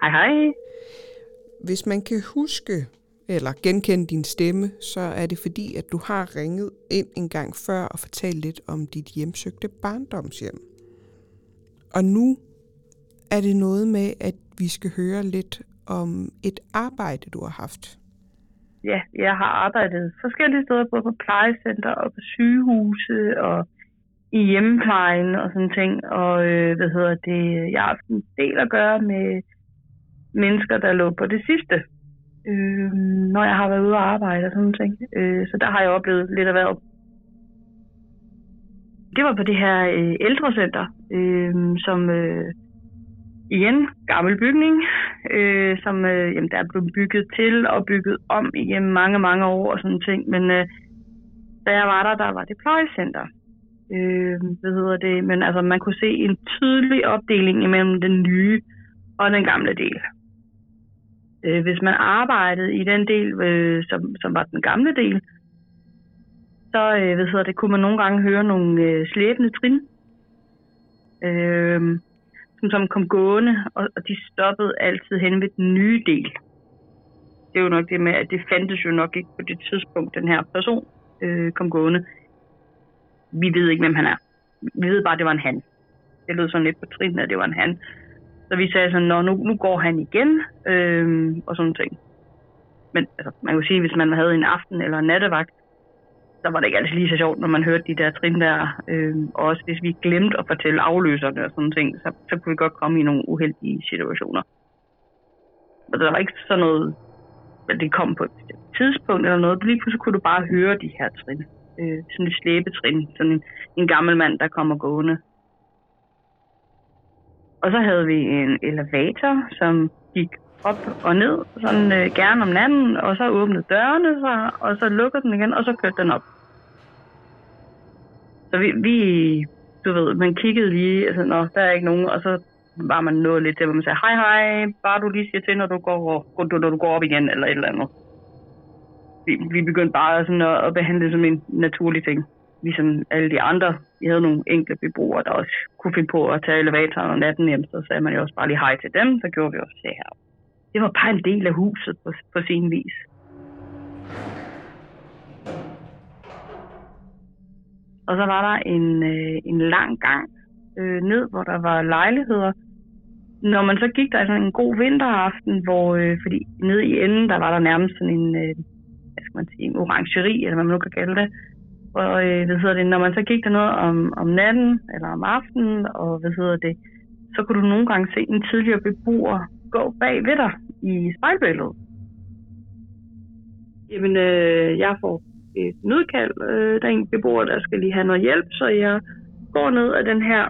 Hej hej. Hvis man kan huske eller genkende din stemme, så er det fordi, at du har ringet ind en gang før og fortalt lidt om dit hjemsøgte barndomshjem. Og nu er det noget med, at vi skal høre lidt om et arbejde, du har haft. Ja, jeg har arbejdet forskellige steder, både på plejecenter og på sygehuse og i hjemmeplejen og sådan ting. Og øh, hvad hedder det, jeg har haft en del at gøre med mennesker, der lå på det sidste, øh, når jeg har været ude og arbejde og sådan ting. Øh, så der har jeg oplevet lidt af hvert. Det var på det her øh, ældrecenter, øh, som øh, igen, gammel bygning, øh, som øh, jamen, der er blevet bygget til og bygget om igennem mange, mange år og sådan ting. Men øh, da jeg var der, der var det plejecenter. Øh, hvad hedder det? Men altså, man kunne se en tydelig opdeling imellem den nye og den gamle del. Øh, hvis man arbejdede i den del, øh, som, som var den gamle del, så øh, hvad hedder det, kunne man nogle gange høre nogle øh, slæbende trin, øh, som, som kom gående, og, og de stoppede altid hen ved den nye del. Det er jo nok det med, at det fandtes jo nok ikke på det tidspunkt, den her person øh, kom gående. Vi ved ikke, hvem han er. Vi ved bare, at det var en han. Det lød sådan lidt på trin, at det var en han. Så vi sagde sådan, Nå, nu, nu går han igen, øh, og sådan ting. Men altså, man kan sige, hvis man havde en aften eller en nattevagt, så var det ikke altid lige så sjovt, når man hørte de der trin der. Øh, og også hvis vi glemte at fortælle afløserne og sådan ting, så, så kunne vi godt komme i nogle uheldige situationer. Og der var ikke sådan noget, at det kom på et tidspunkt eller noget. Lige pludselig kunne du bare høre de her trin. Øh, sådan et slæbetrin. Sådan en, en gammel mand, der kommer gående. Og så havde vi en elevator, som gik op og ned, sådan øh, gerne om natten, og så åbnede dørene sig, og så lukkede den igen, og så kørte den op. Så vi, vi du ved, man kiggede lige, altså, nå, der er ikke nogen, og så var man nået lidt til, hvor man sagde, hej hej, bare du lige siger til, når du går, når du går op igen, eller et eller andet. Vi, vi begyndte bare sådan at, at behandle det som en naturlig ting ligesom alle de andre. Vi havde nogle enkelte beboere, der også kunne finde på at tage elevatoren om natten hjem, så sagde man jo også bare lige hej til dem, så gjorde vi også det her. Det var bare en del af huset på, på sin vis. Og så var der en, øh, en lang gang øh, ned, hvor der var lejligheder. Når man så gik der sådan en god vinteraften, hvor, øh, fordi nede i enden, der var der nærmest sådan en, øh, hvad skal man sige, en orangeri, eller hvad man nu kan kalde det, og øh, hvad hedder det, når man så gik der noget om, om natten eller om aftenen, og hvad hedder det, så kunne du nogle gange se en tidligere beboer gå bag ved dig i spejlbilledet. Jamen, øh, jeg får et nødkald. Øh, der er en beboer, der skal lige have noget hjælp, så jeg går ned ad den her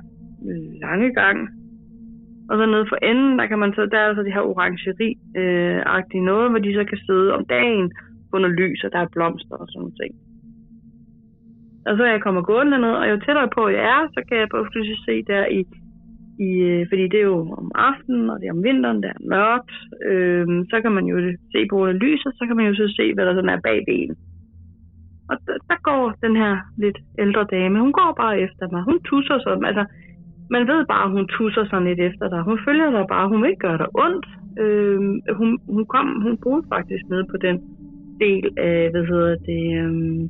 lange gang. Og så nede for enden, der kan man så, der er altså det her orangeri-agtige øh, noget, hvor de så kan sidde om dagen på noget lys, og der er blomster og sådan noget. Og så jeg kommer gående ned, og jo tættere på jeg er, så kan jeg pludselig se der i, i, øh, fordi det er jo om aftenen, og det er om vinteren, der er mørkt, øh, så kan man jo se på det lyset, så kan man jo så se, hvad der sådan er bag benen. Og der, der går den her lidt ældre dame, hun går bare efter mig. Hun tusser sådan, altså, man ved bare, at hun tusser sådan lidt efter dig. Hun følger dig bare, hun vil ikke gøre dig ondt. Øh, hun, hun, kom, hun boede faktisk nede på den del af, hvad hedder det, øh,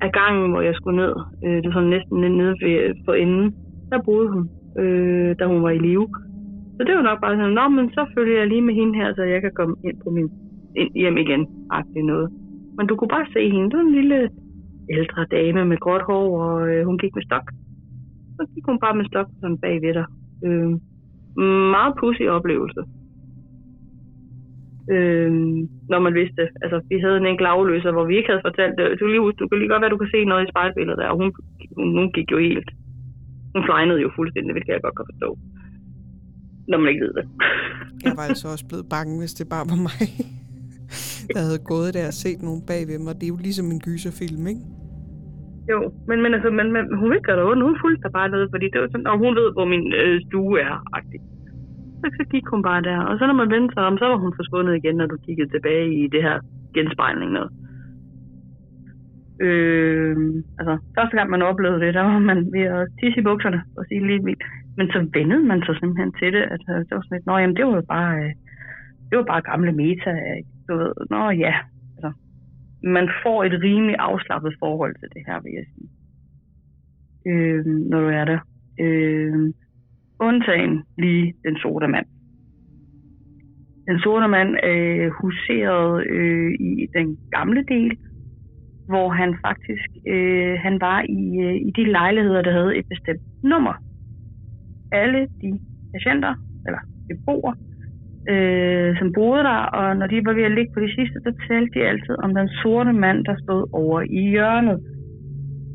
af gangen, hvor jeg skulle ned. Øh, det var sådan næsten nede ved, for enden. Der boede hun, øh, da hun var i live. Så det var nok bare sådan, Nå, men så følger jeg lige med hende her, så jeg kan komme ind på min ind, hjem igen. agtigt noget. Men du kunne bare se hende. Det var en lille ældre dame med gråt hår, og øh, hun gik med stok. Så gik hun bare med stok sådan bagved dig. Øh, meget pussy oplevelse øh, når man vidste Altså, vi havde en enkelt afløser, hvor vi ikke havde fortalt det. Du, lige, du kan lige godt være, du kan se noget i spejlbilledet der, og hun, hun, hun gik jo helt... Hun flejnede jo fuldstændig, hvilket jeg godt kan forstå. Når man ikke ved det. jeg var altså også blevet bange, hvis det bare var mig, der havde gået der og set nogen bagved mig. Det er jo ligesom en gyserfilm, ikke? Jo, men, men, altså, men, men hun vil ikke gøre det ondt. Hun fulgte bare noget, fordi det var sådan, og hun ved, hvor min øh, stue er. -agtigt så, så gik hun bare der. Og så når man vendte sig om, så var hun forsvundet igen, når du kiggede tilbage i det her genspejling noget. Øh, altså, første gang man oplevede det, der var man ved at tisse i bukserne og sige lige vildt. Men så vendede man sig simpelthen til det. Altså, det var sådan lidt, nå jamen, det var jo bare, øh, det var bare gamle meta. Ikke? Du ved, nå ja. Altså, man får et rimelig afslappet forhold til det her, vil jeg sige. Øh, når du er der. Øh, undtagen lige den sorte mand. Den sorte mand øh, huserede øh, i den gamle del, hvor han faktisk øh, han var i, øh, i de lejligheder, der havde et bestemt nummer. Alle de patienter, eller beboere, øh, som boede der, og når de var ved at ligge på de sidste, så talte de altid om den sorte mand, der stod over i hjørnet.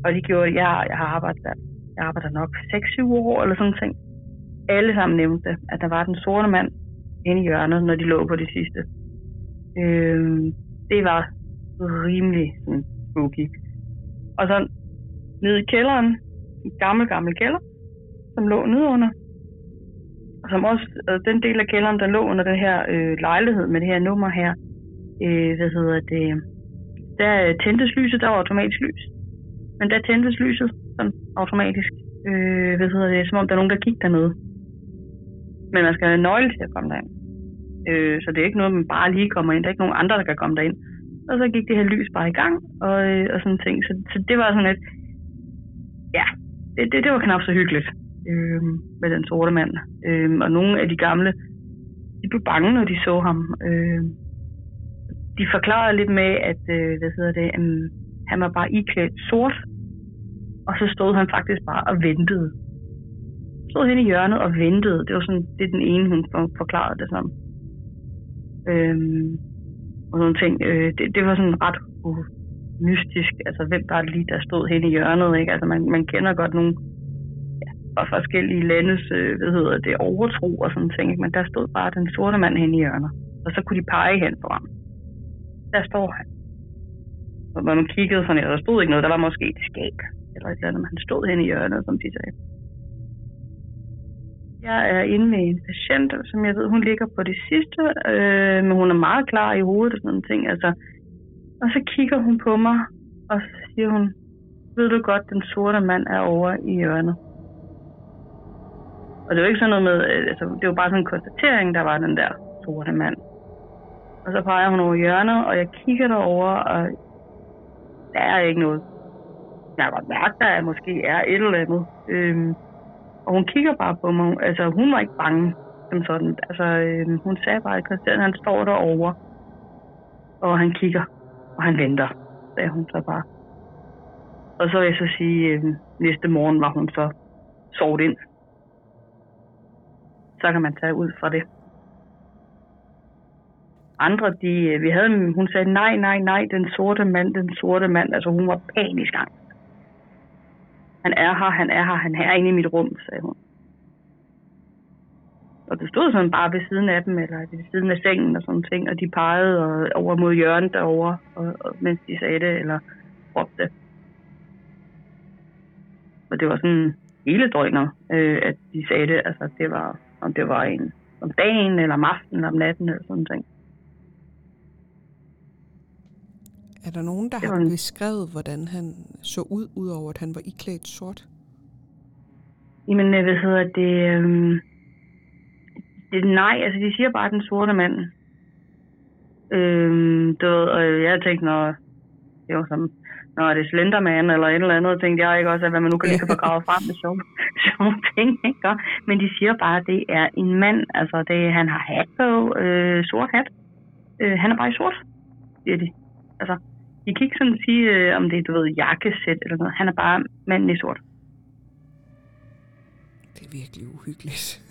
Og de gjorde, jeg, jeg har arbejdet der, jeg arbejder nok 6-7 år eller sådan ting. Alle sammen nævnte, at der var den sorte mand inde i hjørnet, når de lå på det sidste. Øh, det var rimelig sådan, spooky. Og så nede i kælderen, en gammel, gammel kælder, som lå nedunder. Og som også, altså den del af kælderen, der lå under den her øh, lejlighed med det her nummer her, øh, hvad hedder det, der øh, tændtes lyset, der var automatisk lys. Men der tændtes lyset sådan automatisk, øh, hvad hedder det, som om der er nogen, der kigger dernede. Men man skal have en nøgle til at komme derind. Øh, så det er ikke noget, man bare lige kommer ind. Der er ikke nogen andre, der kan komme derind. Og så gik det her lys bare i gang, og, øh, og sådan ting. Så, så det var sådan et, ja, det, det, det var knap så hyggeligt øh, med den sorte mand. Øh, og nogle af de gamle, de blev bange, når de så ham. Øh, de forklarede lidt med, at øh, hvad hedder det, um, han var bare iklædt sort, og så stod han faktisk bare og ventede. Stod hen i hjørnet og ventede. Det var sådan, det er den ene, hun forklarede det som. Øhm, og sådan ting. Øh, det, det var sådan ret uh, mystisk. Altså, hvem var det lige, der stod hen i hjørnet, ikke? Altså, man, man kender godt nogle ja, fra forskellige landes, øh, hvad hedder det, overtro og sådan ting, ikke? Men der stod bare den sorte mand hen i hjørnet. Og så kunne de pege hen på ham. Der står han. Og når man kiggede sådan, der stod ikke noget, der var måske et skab, eller et eller andet, men han stod hen i hjørnet, som de sagde. Jeg er inde med en patient, som jeg ved, hun ligger på det sidste, øh, men hun er meget klar i hovedet og sådan nogle ting. Altså. Og så kigger hun på mig, og så siger hun, ved du godt, den sorte mand er over i hjørnet. Og det var ikke sådan noget med, øh, altså, det var bare sådan en konstatering, der var den der sorte mand. Og så peger hun over hjørnet, og jeg kigger derover, og der er ikke noget. Jeg har godt mærke, at der måske er et eller andet. Øhm, og hun kigger bare på mig. Altså, hun var ikke bange som sådan. Altså, øh, hun sagde bare, at Christian, han står derovre. Og han kigger, og han venter, sagde hun så bare. Og så vil jeg så sige, øh, næste morgen var hun så sovet ind. Så kan man tage ud fra det. Andre, de, øh, vi havde, hun sagde, nej, nej, nej, den sorte mand, den sorte mand. Altså, hun var panisk angst. Han er her, han er her, han er inde i mit rum, sagde hun. Og det stod sådan bare ved siden af dem, eller ved siden af sengen og sådan ting, og de pegede og, over mod hjørnet derovre, og, og, mens de sagde det, eller råbte. Og det var sådan hele døgnet, øh, at de sagde det, altså det var, om det var en om dagen, eller om aftenen, eller om natten, eller sådan noget. Er der nogen, der har en... beskrevet, hvordan han så ud, udover at han var iklædt sort? Jamen, øh, hvad hedder det? Øhm, det nej, altså de siger bare den sorte mand. Øhm, du ved, og jeg tænkte, når det var som, når det er Slenderman eller et eller andet, tænkte jeg ikke også, at hvad man nu kan lige få gravet frem med sjove, sjove ting, ikke? Men de siger bare, at det er en mand, altså det, han har hat på, øh, sort hat. Øh, han er bare i sort, siger de. Altså, de kan ikke sådan sige, øh, om det er, du ved, jakkesæt eller noget. Han er bare manden i sort. Det er virkelig uhyggeligt.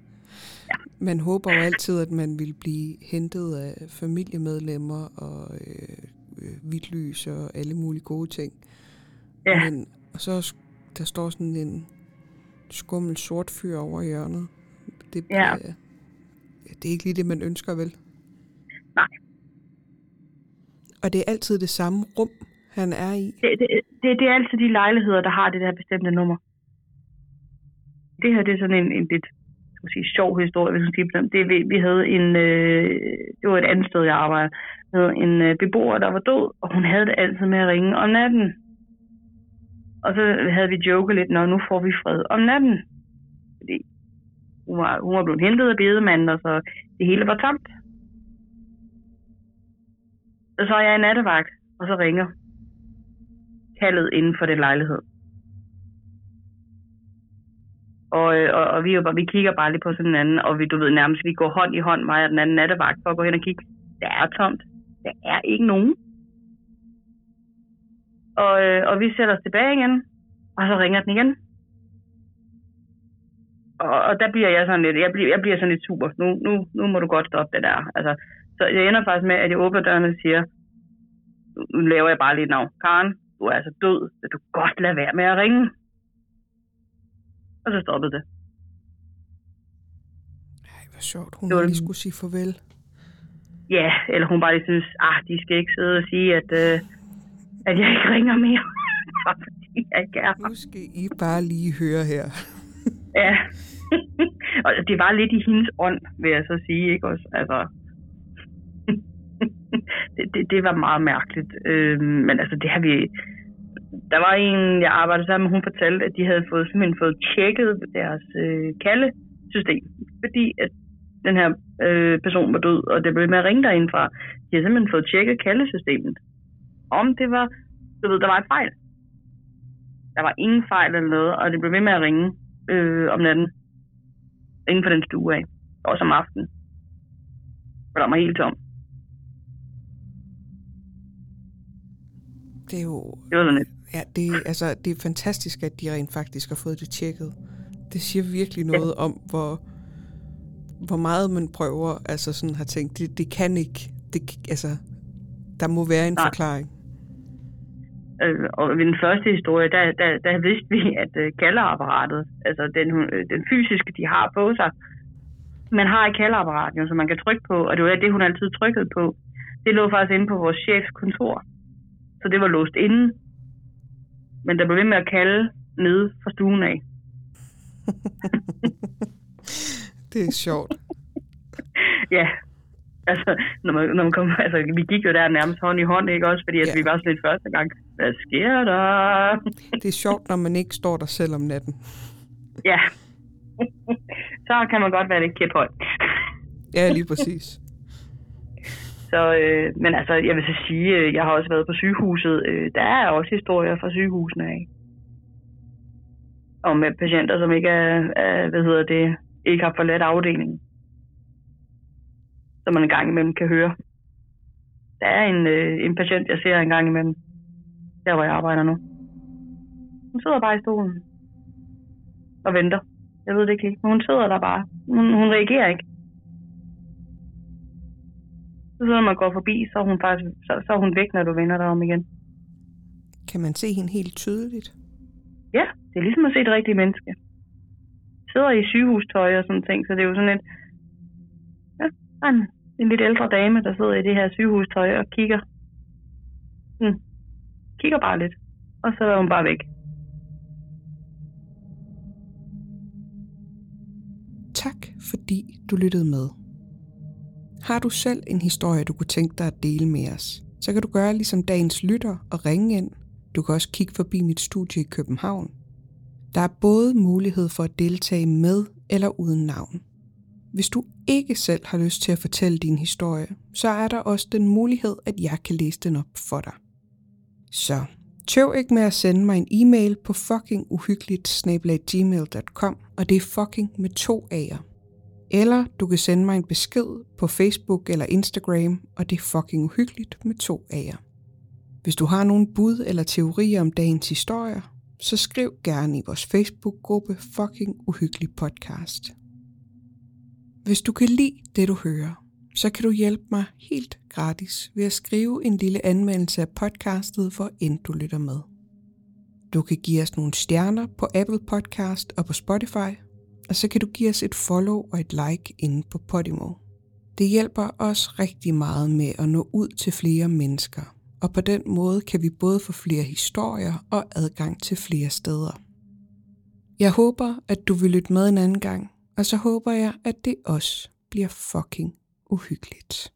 ja. Man håber jo altid, at man vil blive hentet af familiemedlemmer og øh, øh, hvidt lys og alle mulige gode ting. Ja. Men og så der står sådan en skummel sort fyr over hjørnet. Det, ja. Øh, det er ikke lige det, man ønsker, vel? Nej, og det er altid det samme rum, han er i? Det, det, det, det er altid de lejligheder, der har det der bestemte nummer. Det her det er sådan en, en lidt skal sige, sjov historie, hvis man siger det. Vi, vi havde en, øh, det var et andet sted, jeg arbejdede, med en øh, beboer, der var død, og hun havde det altid med at ringe om natten. Og så havde vi joket lidt, når nu får vi fred om natten. Fordi hun var, hun var blevet hentet af bedemanden, og så det hele var tomt. Så er jeg i nattevagt, og så ringer kaldet inden for den lejlighed. Og, øh, og, og vi, jo bare, vi kigger bare lige på sådan en anden, og vi, du ved nærmest, vi går hånd i hånd, mig og den anden nattevagt, for at gå hen og kigge. Det er tomt. Der er ikke nogen. Og, øh, og vi sætter os tilbage igen, og så ringer den igen. Og, og der bliver jeg sådan lidt, jeg bliver, jeg bliver sådan lidt super. Nu, nu, nu må du godt stoppe det der. Altså, så jeg ender faktisk med, at jeg åbner døren og siger, nu laver jeg bare lige et navn. Karen, du er altså død. Vil du godt lade være med at ringe? Og så stoppede det. Ej, hvor sjovt. Hun lige skulle sige farvel. Ja, eller hun bare lige synes, ah, de skal ikke sidde og sige, at, øh, at jeg ikke ringer mere. fordi jeg ikke er Nu skal I bare lige høre her. ja. og det var lidt i hendes ånd, vil jeg så sige, ikke også? Altså, det, det, det var meget mærkeligt. Øh, men altså, det har vi... Der var en, jeg arbejdede sammen med, hun fortalte, at de havde fået, simpelthen fået tjekket deres øh, kaldesystem. Fordi at den her øh, person var død, og det blev med at ringe derindfra. De havde simpelthen fået tjekket kaldesystemet. Om det var, du ved, der var et fejl. Der var ingen fejl eller noget, og det blev ved med at ringe øh, om natten. Inden for den stue af. Også om aftenen. For der var helt tom. Det er jo... Det var lidt. Ja, det, altså, det er fantastisk, at de rent faktisk har fået det tjekket. Det siger virkelig noget om, hvor, hvor meget man prøver, altså sådan har tænkt, det, det kan ikke, det, altså, der må være en Nej. forklaring. Øh, og ved den første historie, der, der, der vidste vi, at øh, kaldeapparatet, altså den, øh, den fysiske, de har på sig, man har et kaldeapparat, jo, som man kan trykke på, og det var det, hun altid trykkede på. Det lå faktisk inde på vores chefs kontor. Så det var låst inde. Men der blev ved med at kalde nede fra stuen af. Det er sjovt. Ja, altså, når man, når man kom, altså, vi gik jo der nærmest hånd i hånd, ikke også? Fordi at Ja. vi var sådan lidt første gang, hvad sker der? Det er sjovt, når man ikke står der selv om natten. Ja, så kan man godt være lidt kæphøj. Ja, lige præcis. Så, øh, men altså, jeg vil så sige, øh, jeg har også været på sygehuset. Øh, der er også historier fra sygehusene af. Om patienter, som ikke er, er, hvad hedder det, ikke har forladt afdelingen. Som man en gang imellem kan høre. Der er en, øh, en patient, jeg ser en gang imellem. Der, hvor jeg arbejder nu. Hun sidder bare i stolen. Og venter. Jeg ved det ikke. Men hun sidder der bare. Hun, hun reagerer ikke. Så når man går forbi, så er hun faktisk så, så er hun væk, når du vender dig om igen. Kan man se hende helt tydeligt? Ja, det er ligesom at se et rigtigt menneske. Sidder i sygehustøj og sådan ting, så det er jo sådan lidt... Ja, en, en lidt ældre dame, der sidder i det her sygehustøj og kigger. Hmm. Kigger bare lidt. Og så er hun bare væk. Tak, fordi du lyttede med. Har du selv en historie, du kunne tænke dig at dele med os, så kan du gøre ligesom dagens lytter og ringe ind. Du kan også kigge forbi mit studie i København. Der er både mulighed for at deltage med eller uden navn. Hvis du ikke selv har lyst til at fortælle din historie, så er der også den mulighed, at jeg kan læse den op for dig. Så tøv ikke med at sende mig en e-mail på fuckinguhyggeligt og det er fucking med to A'er. Eller du kan sende mig en besked på Facebook eller Instagram, og det er fucking uhyggeligt med to A'er. Hvis du har nogle bud eller teorier om dagens historier, så skriv gerne i vores Facebook-gruppe Fucking Uhyggelig Podcast. Hvis du kan lide det, du hører, så kan du hjælpe mig helt gratis ved at skrive en lille anmeldelse af podcastet, hvor end du lytter med. Du kan give os nogle stjerner på Apple Podcast og på Spotify, og så kan du give os et follow og et like inde på Podimo. Det hjælper os rigtig meget med at nå ud til flere mennesker, og på den måde kan vi både få flere historier og adgang til flere steder. Jeg håber, at du vil lytte med en anden gang, og så håber jeg, at det også bliver fucking uhyggeligt.